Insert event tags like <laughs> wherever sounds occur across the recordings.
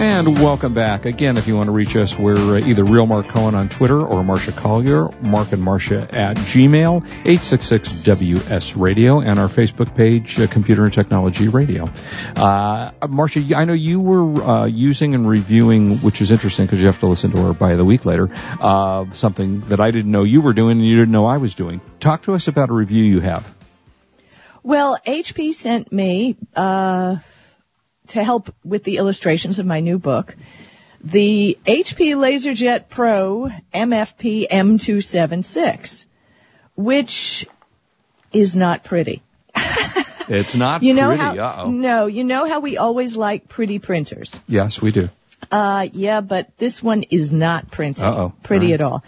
And welcome back. Again, if you want to reach us, we're uh, either Real Mark Cohen on Twitter or Marsha Collier, Mark and Marsha at Gmail, 866-WS Radio, and our Facebook page, uh, Computer and Technology Radio. Uh, Marsha, I know you were uh, using and reviewing, which is interesting because you have to listen to her by the week later, uh, something that I didn't know you were doing and you didn't know I was doing. Talk to us about a review you have. Well, HP sent me uh, to help with the illustrations of my new book the HP LaserJet Pro MFP M276, which is not pretty. <laughs> It's not You know pretty. how? Uh-oh. No, you know how we always like pretty printers. Yes, we do. Uh, yeah, but this one is not printing Uh-oh. pretty All right.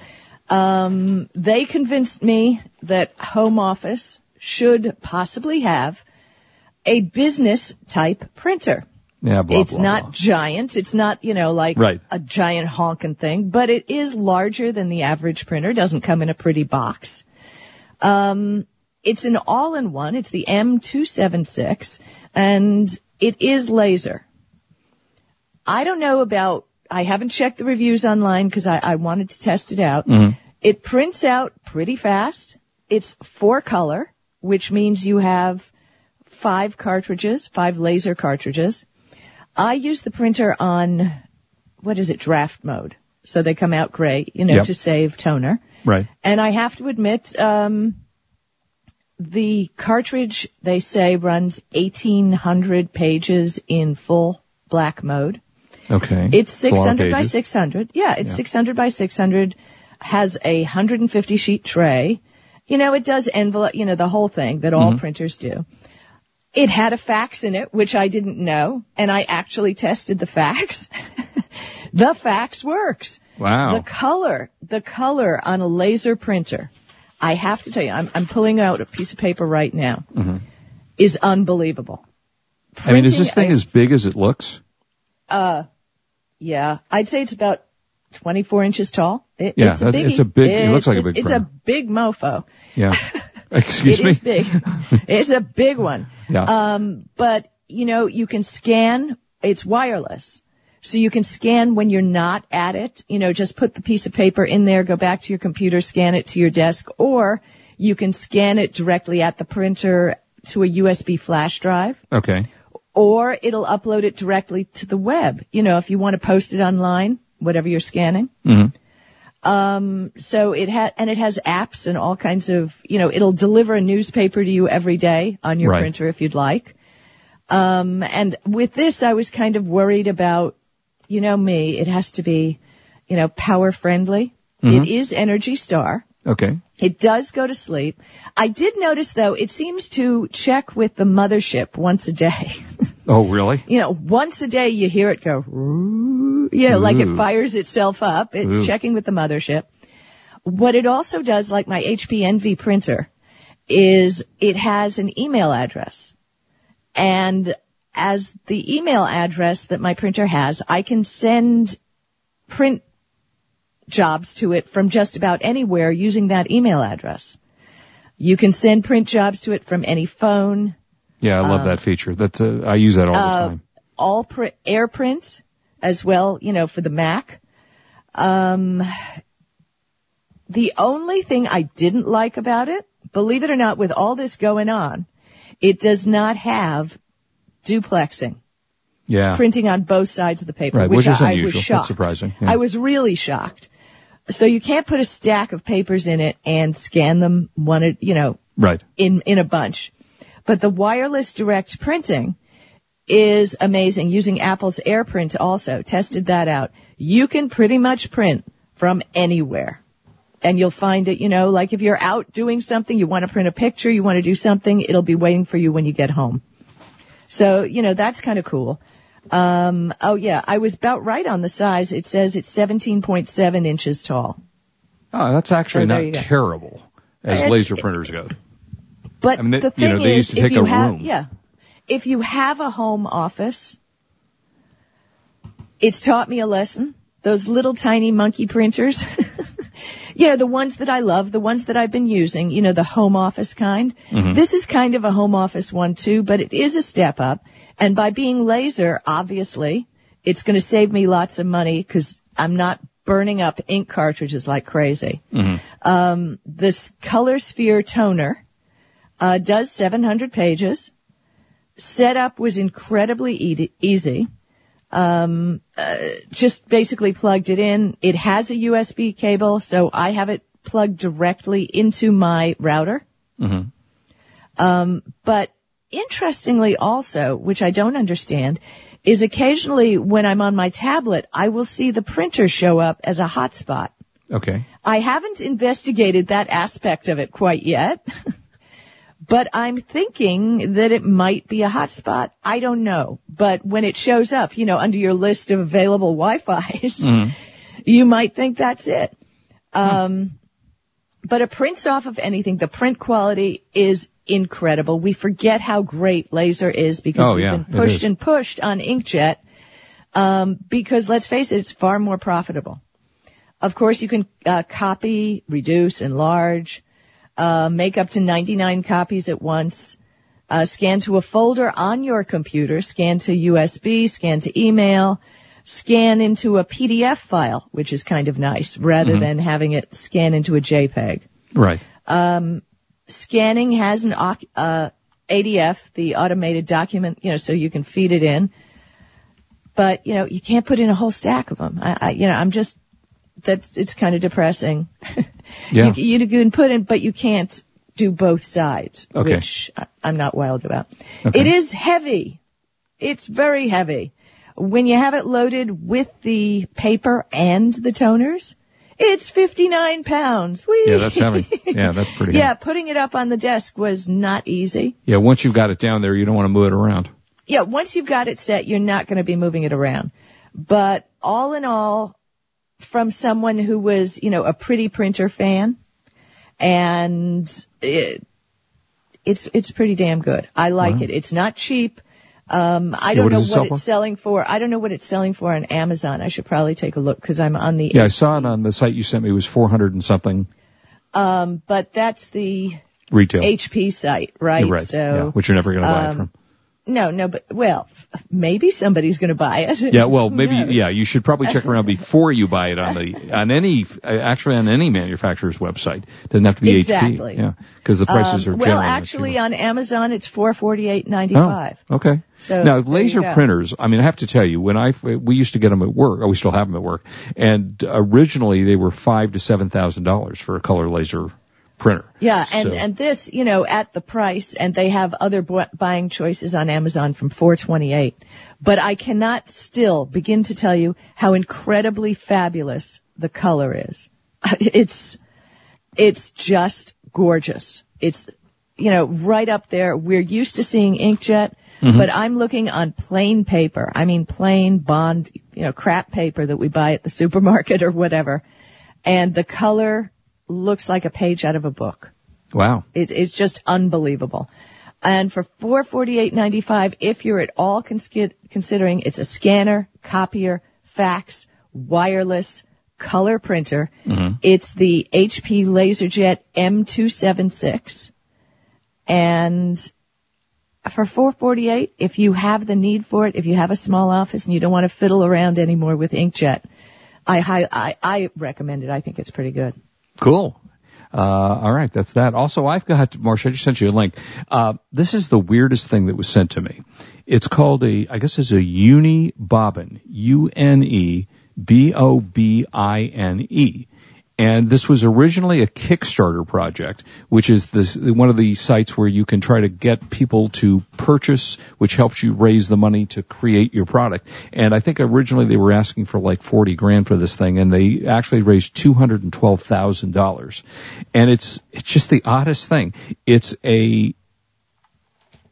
at all. Um, they convinced me that Home Office should possibly have a business type printer. Yeah, blah, it's blah, not blah. giant. It's not, you know, like Right. a giant honking thing, but it is larger than the average printer. Doesn't come in a pretty box. Um, it's an all-in-one. It's the M276 and it is laser. I don't know about, I haven't checked the reviews online because I, I wanted to test it out. Mm-hmm. It prints out pretty fast. It's four color, which means you have five cartridges, five laser cartridges. I use the printer on, what is it, draft mode. So they come out gray, you know, Yep. to save toner. Right. And I have to admit, um, the cartridge they say runs 1800 pages in full black mode. Okay. It's a lot of 600 by 600. Yeah, it's Yeah. 600 by 600. Has a 150 sheet tray. You know, it does envelope, you know, the whole thing that Mm-hmm. all printers do. It had a fax in it, which I didn't know, and I actually tested the fax. <laughs> the fax works. Wow. The color, the color on a laser printer, I have to tell you, I'm, I'm pulling out a piece of paper right now, is unbelievable. Mm-hmm. I mean, is this thing a- as big as it looks? Uh, yeah, I'd say it's about 24 inches tall. It, Yeah, it's a that- big. it's a big- it looks like a big It's a big mofo. Yeah. <laughs> Excuse It me. is big. <laughs> it's a big one. Yeah. Um, but you know, you can scan. It's wireless, so you can scan when you're not at it. You know, just put the piece of paper in there, go back to your computer, scan it to your desk, or you can scan it directly at the printer to a USB flash drive okay. or it'll upload it directly to the web. You know, if you want to post it online, whatever you're scanning. Mhm. Um, so it has, and it has apps and all kinds of, you know, it'll deliver a newspaper to you every day on your Right. printer if you'd like. Um, and with this, I was kind of worried about, you know me, it has to be, you know, power friendly. It is Energy Star. Okay. It does go to sleep. I did notice though, it seems to check with the mothership once a day. <laughs> Oh, really? you know, once a day you hear it go, "Roo," you know, like it fires itself up. It's Ooh. checking with the mothership. What it also does, like my HP Envy printer, is it has an email address. And as the email address that my printer has, I can send print jobs to it from just about anywhere using that email address. You can send print jobs to it from any phone, Yeah, I love that feature. That's uh, I use that all the uh, time. all print, AirPrint as well, you know, for the Mac. Um, the only thing I didn't like about it, believe it or not, with all this going on, it does not have duplexing, Yeah. printing on both sides of the paper, Right, which, which is I, I unusual. was That's shocked. surprising, yeah. I was really shocked. So you can't put a stack of papers in it and scan them one, you know, Right. in, in a bunch. But the wireless direct printing is amazing using Apple's AirPrint also. Tested that out. You can pretty much print from anywhere. And you'll find it, you know, like if you're out doing something, you want to print a picture, you want to do something, it'll be waiting for you when you get home. So, you know, that's kind of cool. Um, oh yeah, I was about right on the size. It says it's 17.7 inches tall. Oh, that's actually So not terrible as It's- laser printers go. But I mean, they- the you thing know, they is, used to take a have, room. yeah, if you have a home office, It's taught me a lesson. Those little tiny monkey printers. <laughs> you know, the ones that I love, the ones that I've been using, you know, the home office kind. This is kind of a home office one too, but it is a step up. And by being laser, obviously, it's going to save me lots of money because I'm not burning up ink cartridges like crazy. Um, this Color Sphere toner uh, does 700 pages. Setup was incredibly easy. Um, uh, just basically plugged it in. It has a USB cable, so I have it plugged directly into my router. Um, but interestingly also, which I don't understand, is occasionally when I'm on my tablet, I will see the printer show up as a hotspot. Okay. I haven't investigated that aspect of it quite yet, <laughs> but I'm thinking that it might be a hotspot. I don't know. But when it shows up, you know, under your list of available Wi-Fi's, you might think that's it. Um, but it prints off of anything. The print quality is incredible. We forget how great laser is because Oh, we've yeah, been pushed and pushed on inkjet. Um, because let's face it, it's far more profitable. Of course, you can uh, copy, reduce, enlarge, uh, make up to 99 copies at once, uh, scan to a folder on your computer, scan to USB, scan to email, scan into a PDF file, which is kind of nice, rather than having it scan into a JPEG. Right. Scanning has an uh, ADF, the automated document, you know, so you can feed it in. But you know, you can't put in a whole stack of them. I, I you know, I'm just that's it's kind of depressing. <laughs> Yeah. You, you can put in, but you can't do both sides, Okay. which I'm not wild about. Okay. It is heavy. It's very heavy. When you have it loaded with the paper and the toners, it's 59 pounds. Whee! Yeah, that's heavy. <laughs> Yeah, that's pretty yeah, heavy. putting it up on the desk was not easy. Yeah, once you've got it down there, you don't want to move it around. Yeah, once you've got it set, you're not going to be moving it around. But all in all, from someone who was, you know, a pretty printer fan, and it, it's it's pretty damn good. I like it. It's not cheap. Um, I Yeah, don't what know it sell what for? it's selling for. I don't know what it's selling for on Amazon. I should probably take a look because I'm on the. Yeah, I saw it on the site you sent me. It was 400 and something Um, but that's the retail. HP site, right? You're right. So yeah, which you're never going to buy it um, from. No, no, but well, maybe somebody's going to buy it. Yeah, well, <laughs> maybe, yeah, you should probably check around before you buy it on the, on any, actually on any manufacturer's website. Doesn't have to be Exactly. HP. Yeah, because the prices Um, are well, actually, on Amazon, it's four forty eight ninety five. Oh, okay. So, now laser printers. I mean, I have to tell you, when I we used to get them at work, oh, we still have them at work, and originally they were five to seven thousand dollars for a color laser printer. Yeah, and So- and this, you know, at the price, and they have other bu- buying choices on Amazon from four twenty eight. But I cannot still begin to tell you how incredibly fabulous the color is. <laughs> It's it's just gorgeous. It's you know right up there. We're used to seeing inkjet. Mm-hmm. But I'm looking on plain paper. I mean plain bond, you know, crap paper that we buy at the supermarket or whatever. And the color looks like a page out of a book. wow. It, it's just unbelievable. And for four forty eight ninety five, if you're at all consi- considering it's a scanner, copier, fax, wireless, color printer, mm-hmm. it's the HP LaserJet M276. And for 448, if you have the need for it, if you have a small office and you don't want to fiddle around anymore with inkjet, I, I, I recommend it. I think it's pretty good. Cool. Uh, all right, that's that. Also, I've got, Marsha, I just sent you a link. Uh, this is the weirdest thing that was sent to me. It's called a, I guess it's a uni bobbin. U-N-E-B-O-B-I-N-E. And this was originally a Kickstarter project, which is this, one of the sites where you can try to get people to purchase, which helps you raise the money to create your product. And I think originally they were asking for like 40 grand for this thing and they actually raised $212,000. And it's, it's just the oddest thing. It's a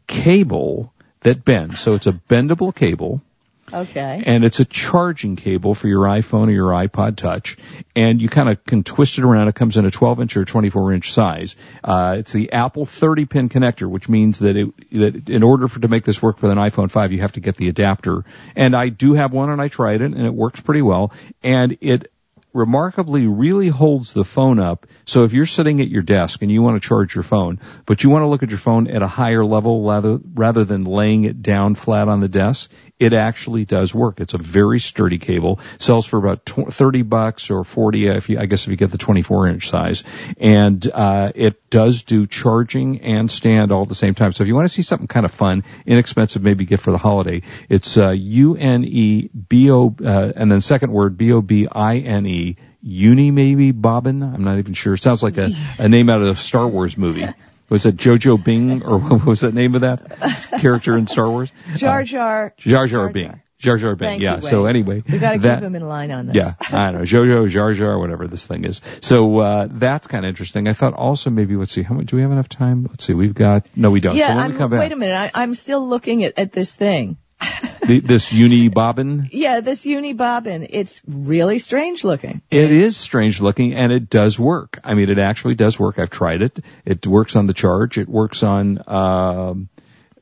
cable that bends. So it's a bendable cable Okay. And it's a charging cable for your iPhone or your iPod Touch. And you kind of can twist it around. It comes in a 12 inch or 24 inch size. Uh, it's the Apple 30 pin connector, which means that it, that in order for to make this work with an iPhone 5, you have to get the adapter. And I do have one and I tried it and it works pretty well. And it remarkably really holds the phone up. So if you're sitting at your desk and you want to charge your phone, but you want to look at your phone at a higher level rather, rather than laying it down flat on the desk, it actually does work. It's a very sturdy cable. Sells for about 30 bucks or 40 if you, I guess if you get the 24 inch size. And, uh, it does do charging and stand all at the same time. So if you want to see something kind of fun, inexpensive, maybe get for the holiday, it's, uh, U-N-E-B-O, uh, and then second word, B-O-B-I-N-E, Uni maybe Bobbin. I'm not even sure. It sounds like a, a name out of a Star Wars movie. Was it Jojo Bing or <laughs> what was that name of that character in Star Wars? <laughs> Jar Jar. Jar Jar Bing. Jar Jar Bing. Thank yeah. you, so anyway, We got to keep him in line on this. yeah, I don't know, Jojo, Jar Jar, whatever this thing is. So uh, that's kind of interesting. I thought also maybe let's see, how much do we have enough time? Let's see, we've got no, we don't. Yeah, so I'm, wait back, a minute. I, I'm still looking at, at this thing. The, this uni bobbin, Yeah, this uni bobbin. It's really strange looking. it is strange looking and it does work. I mean, it actually does work. I've tried it. It works on the charge. It works on. Um,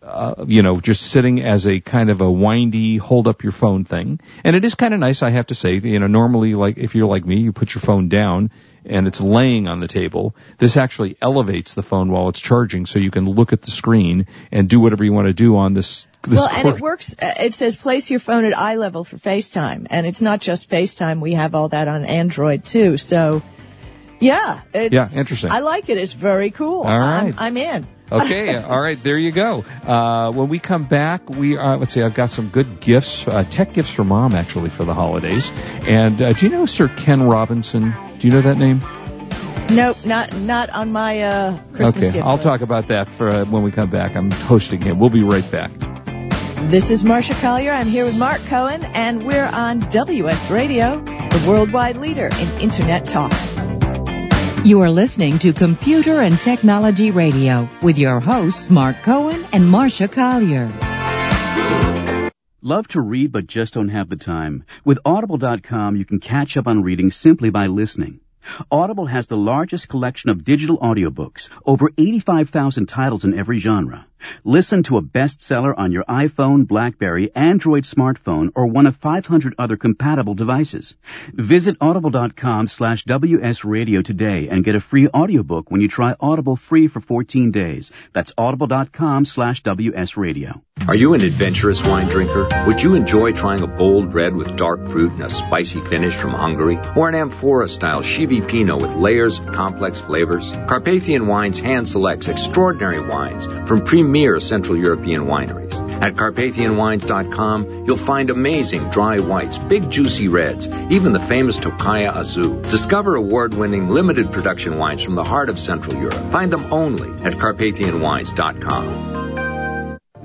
uh, you know, just sitting as a kind of a windy hold up your phone thing. And it is kind of nice, I have to say. You know, normally, like, if you're like me, you put your phone down and it's laying on the table. This actually elevates the phone while it's charging so you can look at the screen and do whatever you want to do on this. this Well, and it works. uh, It says place your phone at eye level for FaceTime, and it's not just FaceTime. We have all that on Android too. So, yeah, it's Yeah, interesting. I like it. It's very cool. All I'm- I'm, in. Okay, <laughs> all right, there you go. Uh, when we come back, we are, let's see, I've got some good gifts, uh, tech gifts for mom actually for the holidays. And uh, do you know Sir Ken Robinson? Do you know that name? Nope, not not on my uh, Christmas okay, gift I'll list. talk about that for uh, when we come back. I'm hosting him. We'll be right back. This is Marsha Collier. I'm here with Mark Cohen, and we're on WS Radio, the worldwide leader in Internet talk. You are listening to Computer and Technology Radio with your hosts Mark Cohen and Marsha Collier. Love to read but just don't have the time? With Audible.com, you can catch up on reading simply by listening. Audible has the largest collection of digital audiobooks, over 85,000 titles in every genre. Listen to a bestseller on your iPhone, Blackberry, Android smartphone, or one of 500 other compatible devices. Visit audible.com slash wsradio today and get a free audiobook when you try Audible free for 14 days. That's audible.com slash wsradio. Are you an adventurous wine drinker? Would you enjoy trying a bold red with dark fruit and a spicy finish from Hungary? Or an amphora style Chivi Pinot with layers of complex flavors? Carpathian Wines hand selects extraordinary wines from premier Central European wineries. At CarpathianWines.com, you'll find amazing dry whites, big juicy reds, even the famous Tokaji Aszú. Discover award-winning limited production wines from the heart of Central Europe. Find them only at CarpathianWines.com.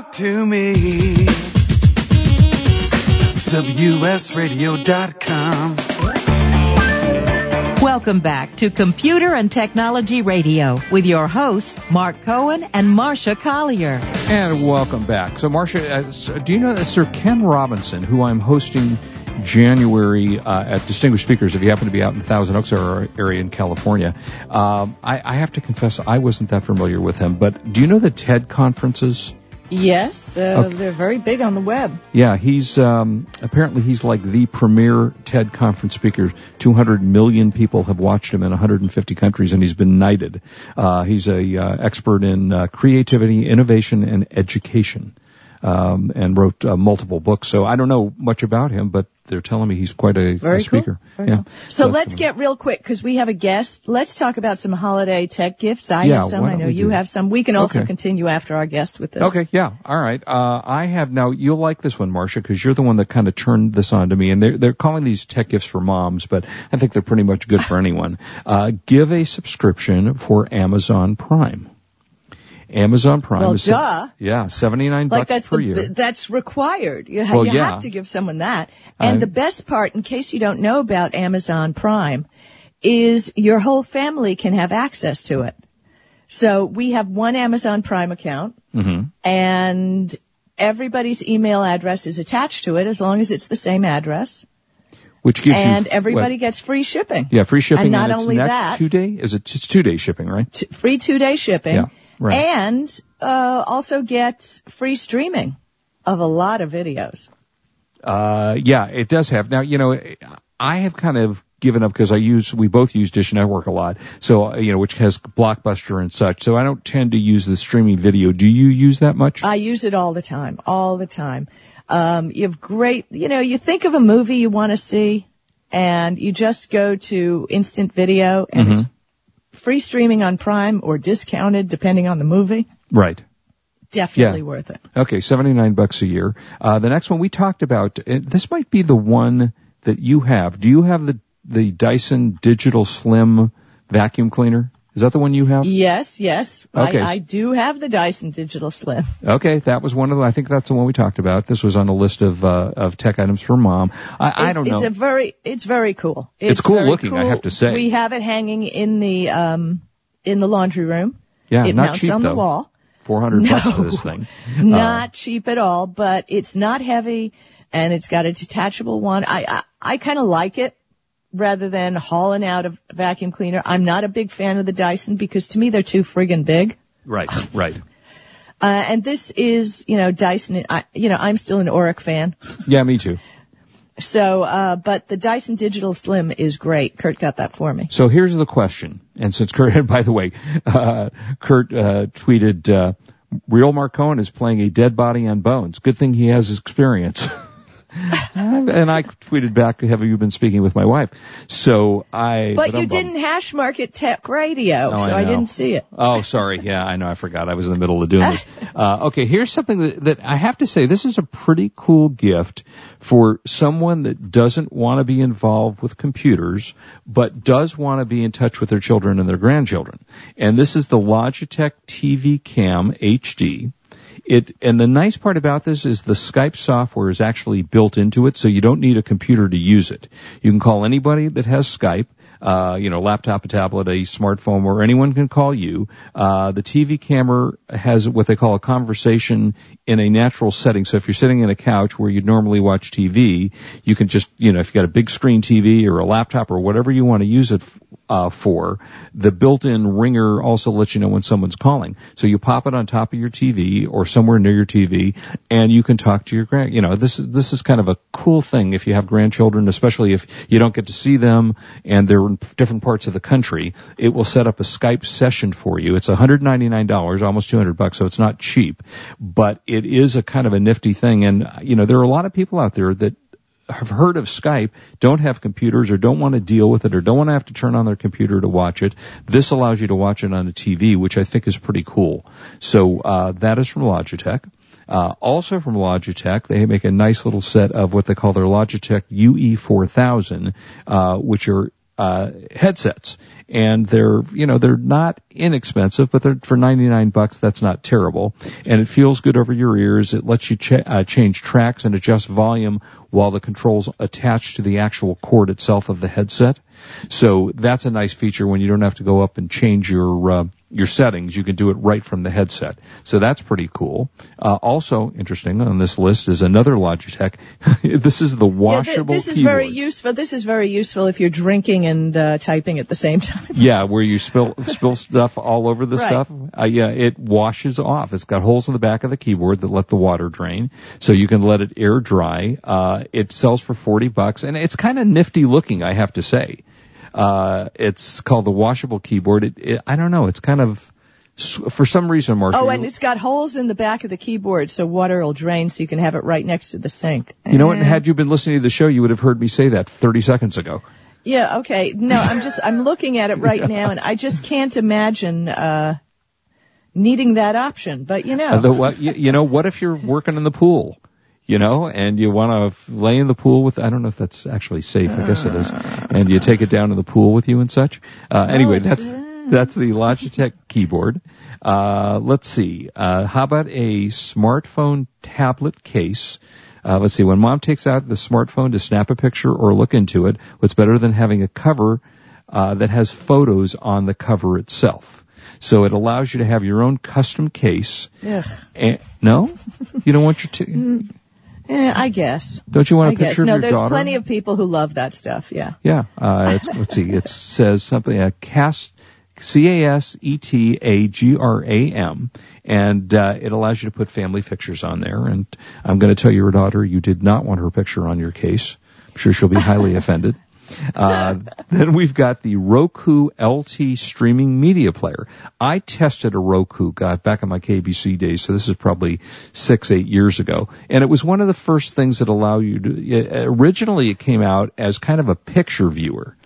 Talk to me. WSRadio.com. Welcome back to Computer and Technology Radio with your hosts, Mark Cohen and Marsha Collier. And welcome back. So, Marsha, uh, do you know that Sir Ken Robinson, who I'm hosting January uh, at Distinguished Speakers, if you happen to be out in the Thousand Oaks area in California, um, I, I have to confess I wasn't that familiar with him. But do you know the TED conferences? Yes, the, Okay. they're very big on the web. Yeah, he's um, apparently he's like the premier TED conference speaker. 200 million people have watched him in 150 countries, and he's been knighted. Uh, he's a uh, expert in uh, creativity, innovation, and education, um, and wrote uh, multiple books. So I don't know much about him, but they're telling me he's quite a, Very a speaker. cool. Very yeah. cool. So that's let's get real quick because we have a guest. Let's talk about some holiday tech gifts. I Yeah, have some. I know you do have some. We can also Okay. continue after our guest with this. Okay, yeah, all right. Uh, I have now. You'll like this one, Marsha, because you're the one that kind of turned this on to me, and they're they're calling these tech gifts for moms, but I think they're pretty much good for anyone. Uh, give a subscription for Amazon Prime. Amazon Prime Well, is duh. yeah, seventy nine Like bucks per the, year. that's required. You, ha- Well, you yeah. have to give someone that. And I'm- the best part, in case you don't know about Amazon Prime, is your whole family can have access to it. So we have one Amazon Prime account, hmm and everybody's email address is attached to it as long as it's the same address, Which gives you and you everybody what? gets free shipping. yeah free shipping. and not it's only that- two day is it it's two day shipping right? T- free two day shipping, Yeah, right. and uh, also gets free streaming of a lot of videos. Uh, yeah, it does have. Now, you know, I have kind of given up because I use, we both use Dish Network a lot. So, uh, you know, which has Blockbuster and such. So I don't tend to use the streaming video. Do you use that much? I use it all the time, all the time. Um, you have great, you know, you think of a movie you want to see, and you just go to instant video, and Mm-hmm. it's free streaming on Prime or discounted depending on the movie. right. Definitely Yeah. worth it. Okay, 79 bucks a year. Uh, the next one we talked about, uh, this might be the one that you have. Do you have the, the Dyson Digital Slim vacuum cleaner? Is that the one you have? Yes, yes. Okay. I, I do have the Dyson Digital Slim. <laughs> Okay, that was one of the, I think that's the one we talked about. This was on a list of, uh, of tech items for mom. I, I It's- don't know. It's a very, it's very cool. It's cool very looking, I have to say. We have it hanging in the, um, in the laundry room. yeah, it not mounts cheap on though. the wall. 400 <laughs> bucks for this thing. <laughs> Not cheap at all, but it's not heavy and it's got a detachable one. I, I, I kind of like it rather than hauling out a vacuum cleaner. I'm not a big fan of the Dyson because to me they're too friggin' big. Right, <laughs> right. Uh, and this is, you know, Dyson, I, you know, I'm still an Oreck fan. Yeah, me too. So, uh, but the Dyson Digital Slim is great. Kurt got that for me. So here's the question. And since Kurt, <laughs> by the way, uh, Kurt, uh, tweeted, uh, real Mark Cohen is playing a dead body on bones. Good thing he has experience. <laughs> and I tweeted back, have you been speaking with my wife? So I, But you didn't hash market tech radio, Oh, so I I, didn't see it. Oh, sorry. Yeah, I know. I forgot. I was in the middle of doing this. <laughs> Uh, okay, here's something that, that I have to say. This is a pretty cool gift for someone that doesn't want to be involved with computers, but does want to be in touch with their children and their grandchildren. And this is the Logitech TV Cam HD. It, and the nice part about this is the Skype software is actually built into it, so you don't need a computer to use it. You can call anybody that has Skype, uh, you know, laptop, a tablet, a smartphone, or anyone can call you. Uh, the TV camera has what they call a conversation in a natural setting. So if you're sitting in a couch where you'd normally watch TV, you can just, you know, if you've got a big screen TV or a laptop or whatever you want to use it uh, for, the built-in ringer also lets you know when someone's calling. So you pop it on top of your TV or somewhere near your TV, and you can talk to your grand. You know, this is this is kind of a cool thing if you have grandchildren, especially if you don't get to see them and they're in different parts of the country, it will set up a Skype session for you. It's $199, almost 200 bucks, so it's not cheap, but it is a kind of a nifty thing. And, you know, there are a lot of people out there that have heard of Skype, don't have computers or don't want to deal with it or don't want to have to turn on their computer to watch it. This allows you to watch it on a TV, which I think is pretty cool. So, uh, that is from Logitech. Uh, also from Logitech, they make a nice little set of what they call their Logitech UE4000, uh, which are uh, headsets, and they're you know they're not inexpensive, but they're for 99 bucks. That's not terrible, and it feels good over your ears. It lets you ch- uh, change tracks and adjust volume while the controls attached to the actual cord itself of the headset. So that's a nice feature when you don't have to go up and change your uh, your settings. You can do it right from the headset. So that's pretty cool. Uh, also interesting on this list is another Logitech. <laughs> this is the washable. Yeah, this is keyboard. very useful. This is very useful if you're drinking and uh, typing at the same <laughs> time. Yeah, where you spill spill stuff all over the Right. stuff. Uh, yeah, it washes off. It's got holes in the back of the keyboard that let the water drain, so you can let it air dry. Uh, it sells for forty bucks, and it's kind of nifty looking, I have to say. Uh, it's called the washable keyboard. It, it, I don't know. It's kind of for some reason, Mark. Oh, and it's got holes in the back of the keyboard so water will drain so you can have it right next to the sink. you know what? Had you been listening to the show, you would have heard me say that 30 seconds ago. Yeah, okay. No, I'm just, I'm looking at it <laughs> right now and I just can't imagine, uh, needing that option, but you know. Uh, the, what, you, you know, what if you're working in the pool? You know, and you want to lay in the pool with, I don't know if that's actually safe. I guess it is. And you take it down to the pool with you and such. Uh, anyway, that's, that's the Logitech keyboard. Uh, let's see. Uh, how about a smartphone tablet case? Uh, let's see. When mom takes out the smartphone to snap a picture or look into it, what's better than having a cover uh, that has photos on the cover itself? So it allows you to have your own custom case. And, no, you don't want your. T- Eh, I guess. don't you want a I guess. picture No, of your there's plenty of people who love that stuff, yeah. Yeah. Uh, it's, <laughs> let's see. It says something. Uh, cast. C A S E T A G R A M, and uh, it allows you to put family pictures on there. And I'm going to tell your daughter you did not want her picture on your case. I'm sure she'll be highly <laughs> offended. Uh, <laughs> then we've got the Roku LT streaming media player. I tested a Roku, got back in my KBC days, so this is probably six, eight years ago, and it was one of the first things that allow you to. Originally, it came out as kind of a picture viewer,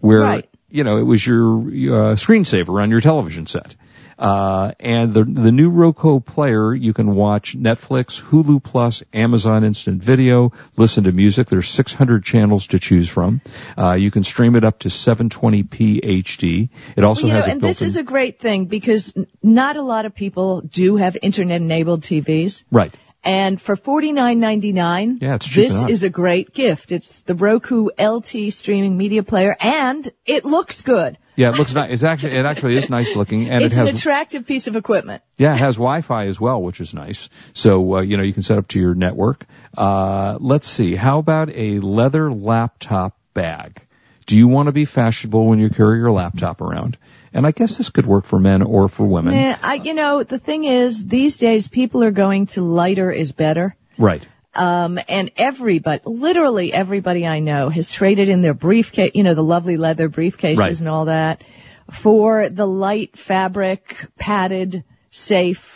where Right. you know it was your uh, screensaver on your television set. Uh, and the the new Roku player, you can watch Netflix, Hulu Plus, Amazon Instant Video, listen to music. There's 600 channels to choose from. Uh, you can stream it up to 720p HD. It also Well, know, has a and this is a great thing because not a lot of people do have internet enabled TVs. right. And for forty nine ninety nine, Yeah, it's cheap this is a great gift. It's the Roku LT streaming media player, and it looks good. Yeah, it looks nice. It's actually it actually is nice looking, and it's it an attractive piece of equipment. Yeah, it has Wi-Fi as well, which is nice. So, uh, you know, you can set up to your network. Uh, let's see. How about a leather laptop bag? Do you want to be fashionable when you carry your laptop around? And I guess this could work for men or for women. Eh, I, you know, the thing is, these days people are going to lighter is better. Right. Um, and everybody, literally everybody I know has traded in their briefcase, you know, the lovely leather briefcases Right. and all that for the light fabric, padded, safe.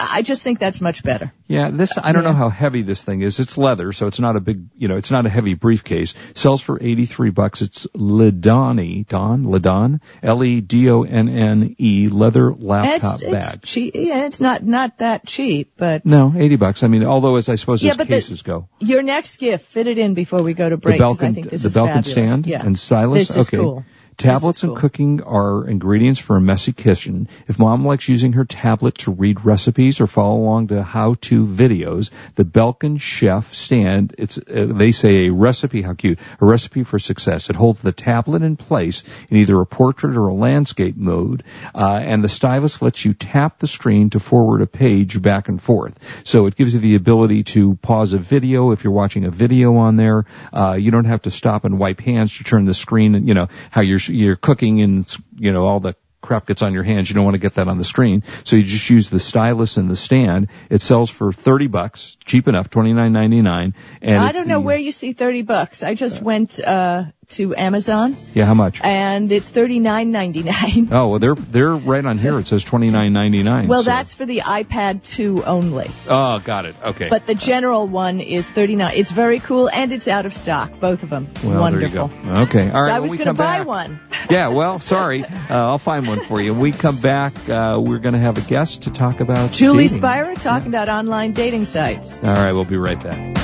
I just think that's much better. Yeah, this, I don't know how heavy this thing is. It's leather, so it's not a big, you know, it's not a heavy briefcase. Sells for 83 bucks. It's Ledani, Don, Ledon, L-E-D-O-N-N-E, E, leather laptop it's, bag. It's cheap. Yeah, it's not, not that cheap, but No, 80 bucks. I mean, although as I suppose Yeah, as but the- cases go. your next gift, fit it in before we go to the break I think this the is Belkin fabulous. stand yeah. and stylus. This is okay. cool. Tablets and cool. cooking are ingredients for a messy kitchen. If mom likes using her tablet to read recipes or follow along to how-to videos, the Belkin Chef stand, it's, uh, they say a recipe, how cute, a recipe for success. It holds the tablet in place in either a portrait or a landscape mode, uh, and the stylus lets you tap the screen to forward a page back and forth. So it gives you the ability to pause a video if you're watching a video on there. Uh, you don't have to stop and wipe hands to turn the screen and, you know, how you're, you're cooking and, you know, all the crap gets on your hands. You don't want to get that on the screen. So you just use the stylus and the stand. It sells for 30 bucks, cheap enough, 29.99. And I don't know the- where you see 30 bucks. I just went, uh, to Amazon, Yeah, how much? and it's thirty nine ninety nine. Oh, well, they're they're right on here. It says twenty nine ninety nine. Well, that's for the iPad 2 only. Oh, got it. Okay. But the general one is 39. It's very cool and it's out of stock, both of them. well, Wonderful. there you go. Okay. All right. So I was going to buy back- one. <laughs> Yeah. Well, sorry. Uh, I'll find one for you. When we come back, uh, we're going to have a guest to talk about Julie dating. Spira talking about online dating sites. All right. We'll be right back.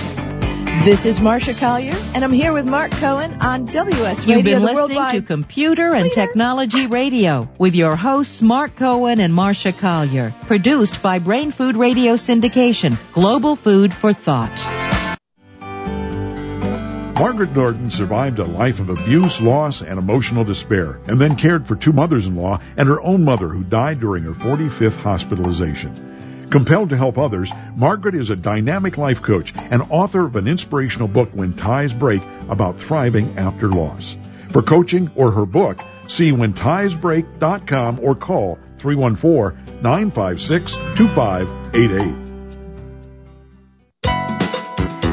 This is Marsha Collier, and I'm here with Mark Cohen on WS Radio. You've been the listening to Computer and Technology Radio with your hosts Mark Cohen and Marsha Collier. Produced by Brain Food Radio Syndication. Global food for thought. Margaret Norton survived a life of abuse, loss, and emotional despair, and then cared for two mothers-in-law and her own mother who died during her 45th hospitalization. Compelled to help others, Margaret is a dynamic life coach and author of an inspirational book, When Ties Break, about thriving after loss. For coaching or her book, see whentiesbreak.com or call 314-956-2588.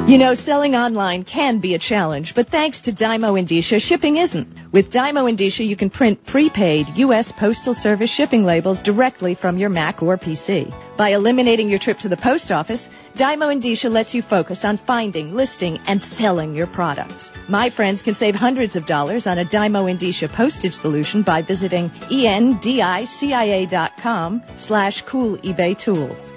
You know, selling online can be a challenge, but thanks to Dymo Endicia, shipping isn't. With Dymo Endicia, you can print prepaid U.S. Postal Service shipping labels directly from your Mac or PC. By eliminating your trip to the post office, Dymo Endicia lets you focus on finding, listing, and selling your products. My friends can save hundreds of dollars on a Dymo Endicia postage solution by visiting endicia.com slash cool eBay tools.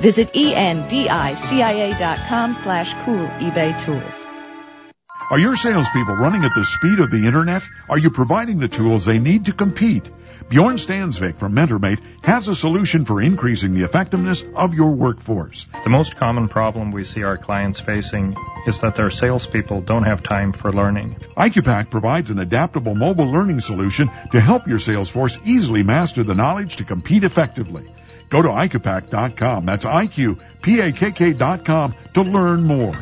Visit E endicia.com slash cool eBay tools. Are your salespeople running at the speed of the internet? Are you providing the tools they need to compete? Bjorn Stansvik from MentorMate has a solution for increasing the effectiveness of your workforce. The most common problem we see our clients facing is that their salespeople don't have time for learning. IQPAKK provides an adaptable mobile learning solution to help your sales force easily master the knowledge to compete effectively. Go to IQPAKK.com. That's IQPAKK.com to learn more.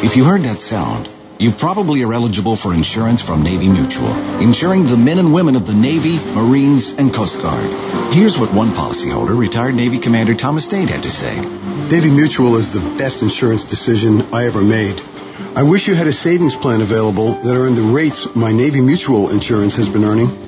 If you heard that sound, you probably are eligible for insurance from Navy Mutual, insuring the men and women of the Navy, Marines, and Coast Guard. Here's what one policyholder, retired Navy Commander Thomas Dade, had to say. Navy Mutual is the best insurance decision I ever made. I wish you had a savings plan available that earned the rates my Navy Mutual insurance has been earning.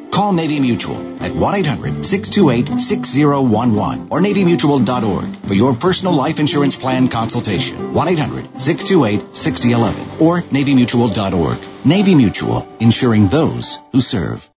Call Navy Mutual at 1-800-628-6011 or NavyMutual.org for your personal life insurance plan consultation. 1-800-628-6011 or NavyMutual.org. Navy Mutual, insuring those who serve.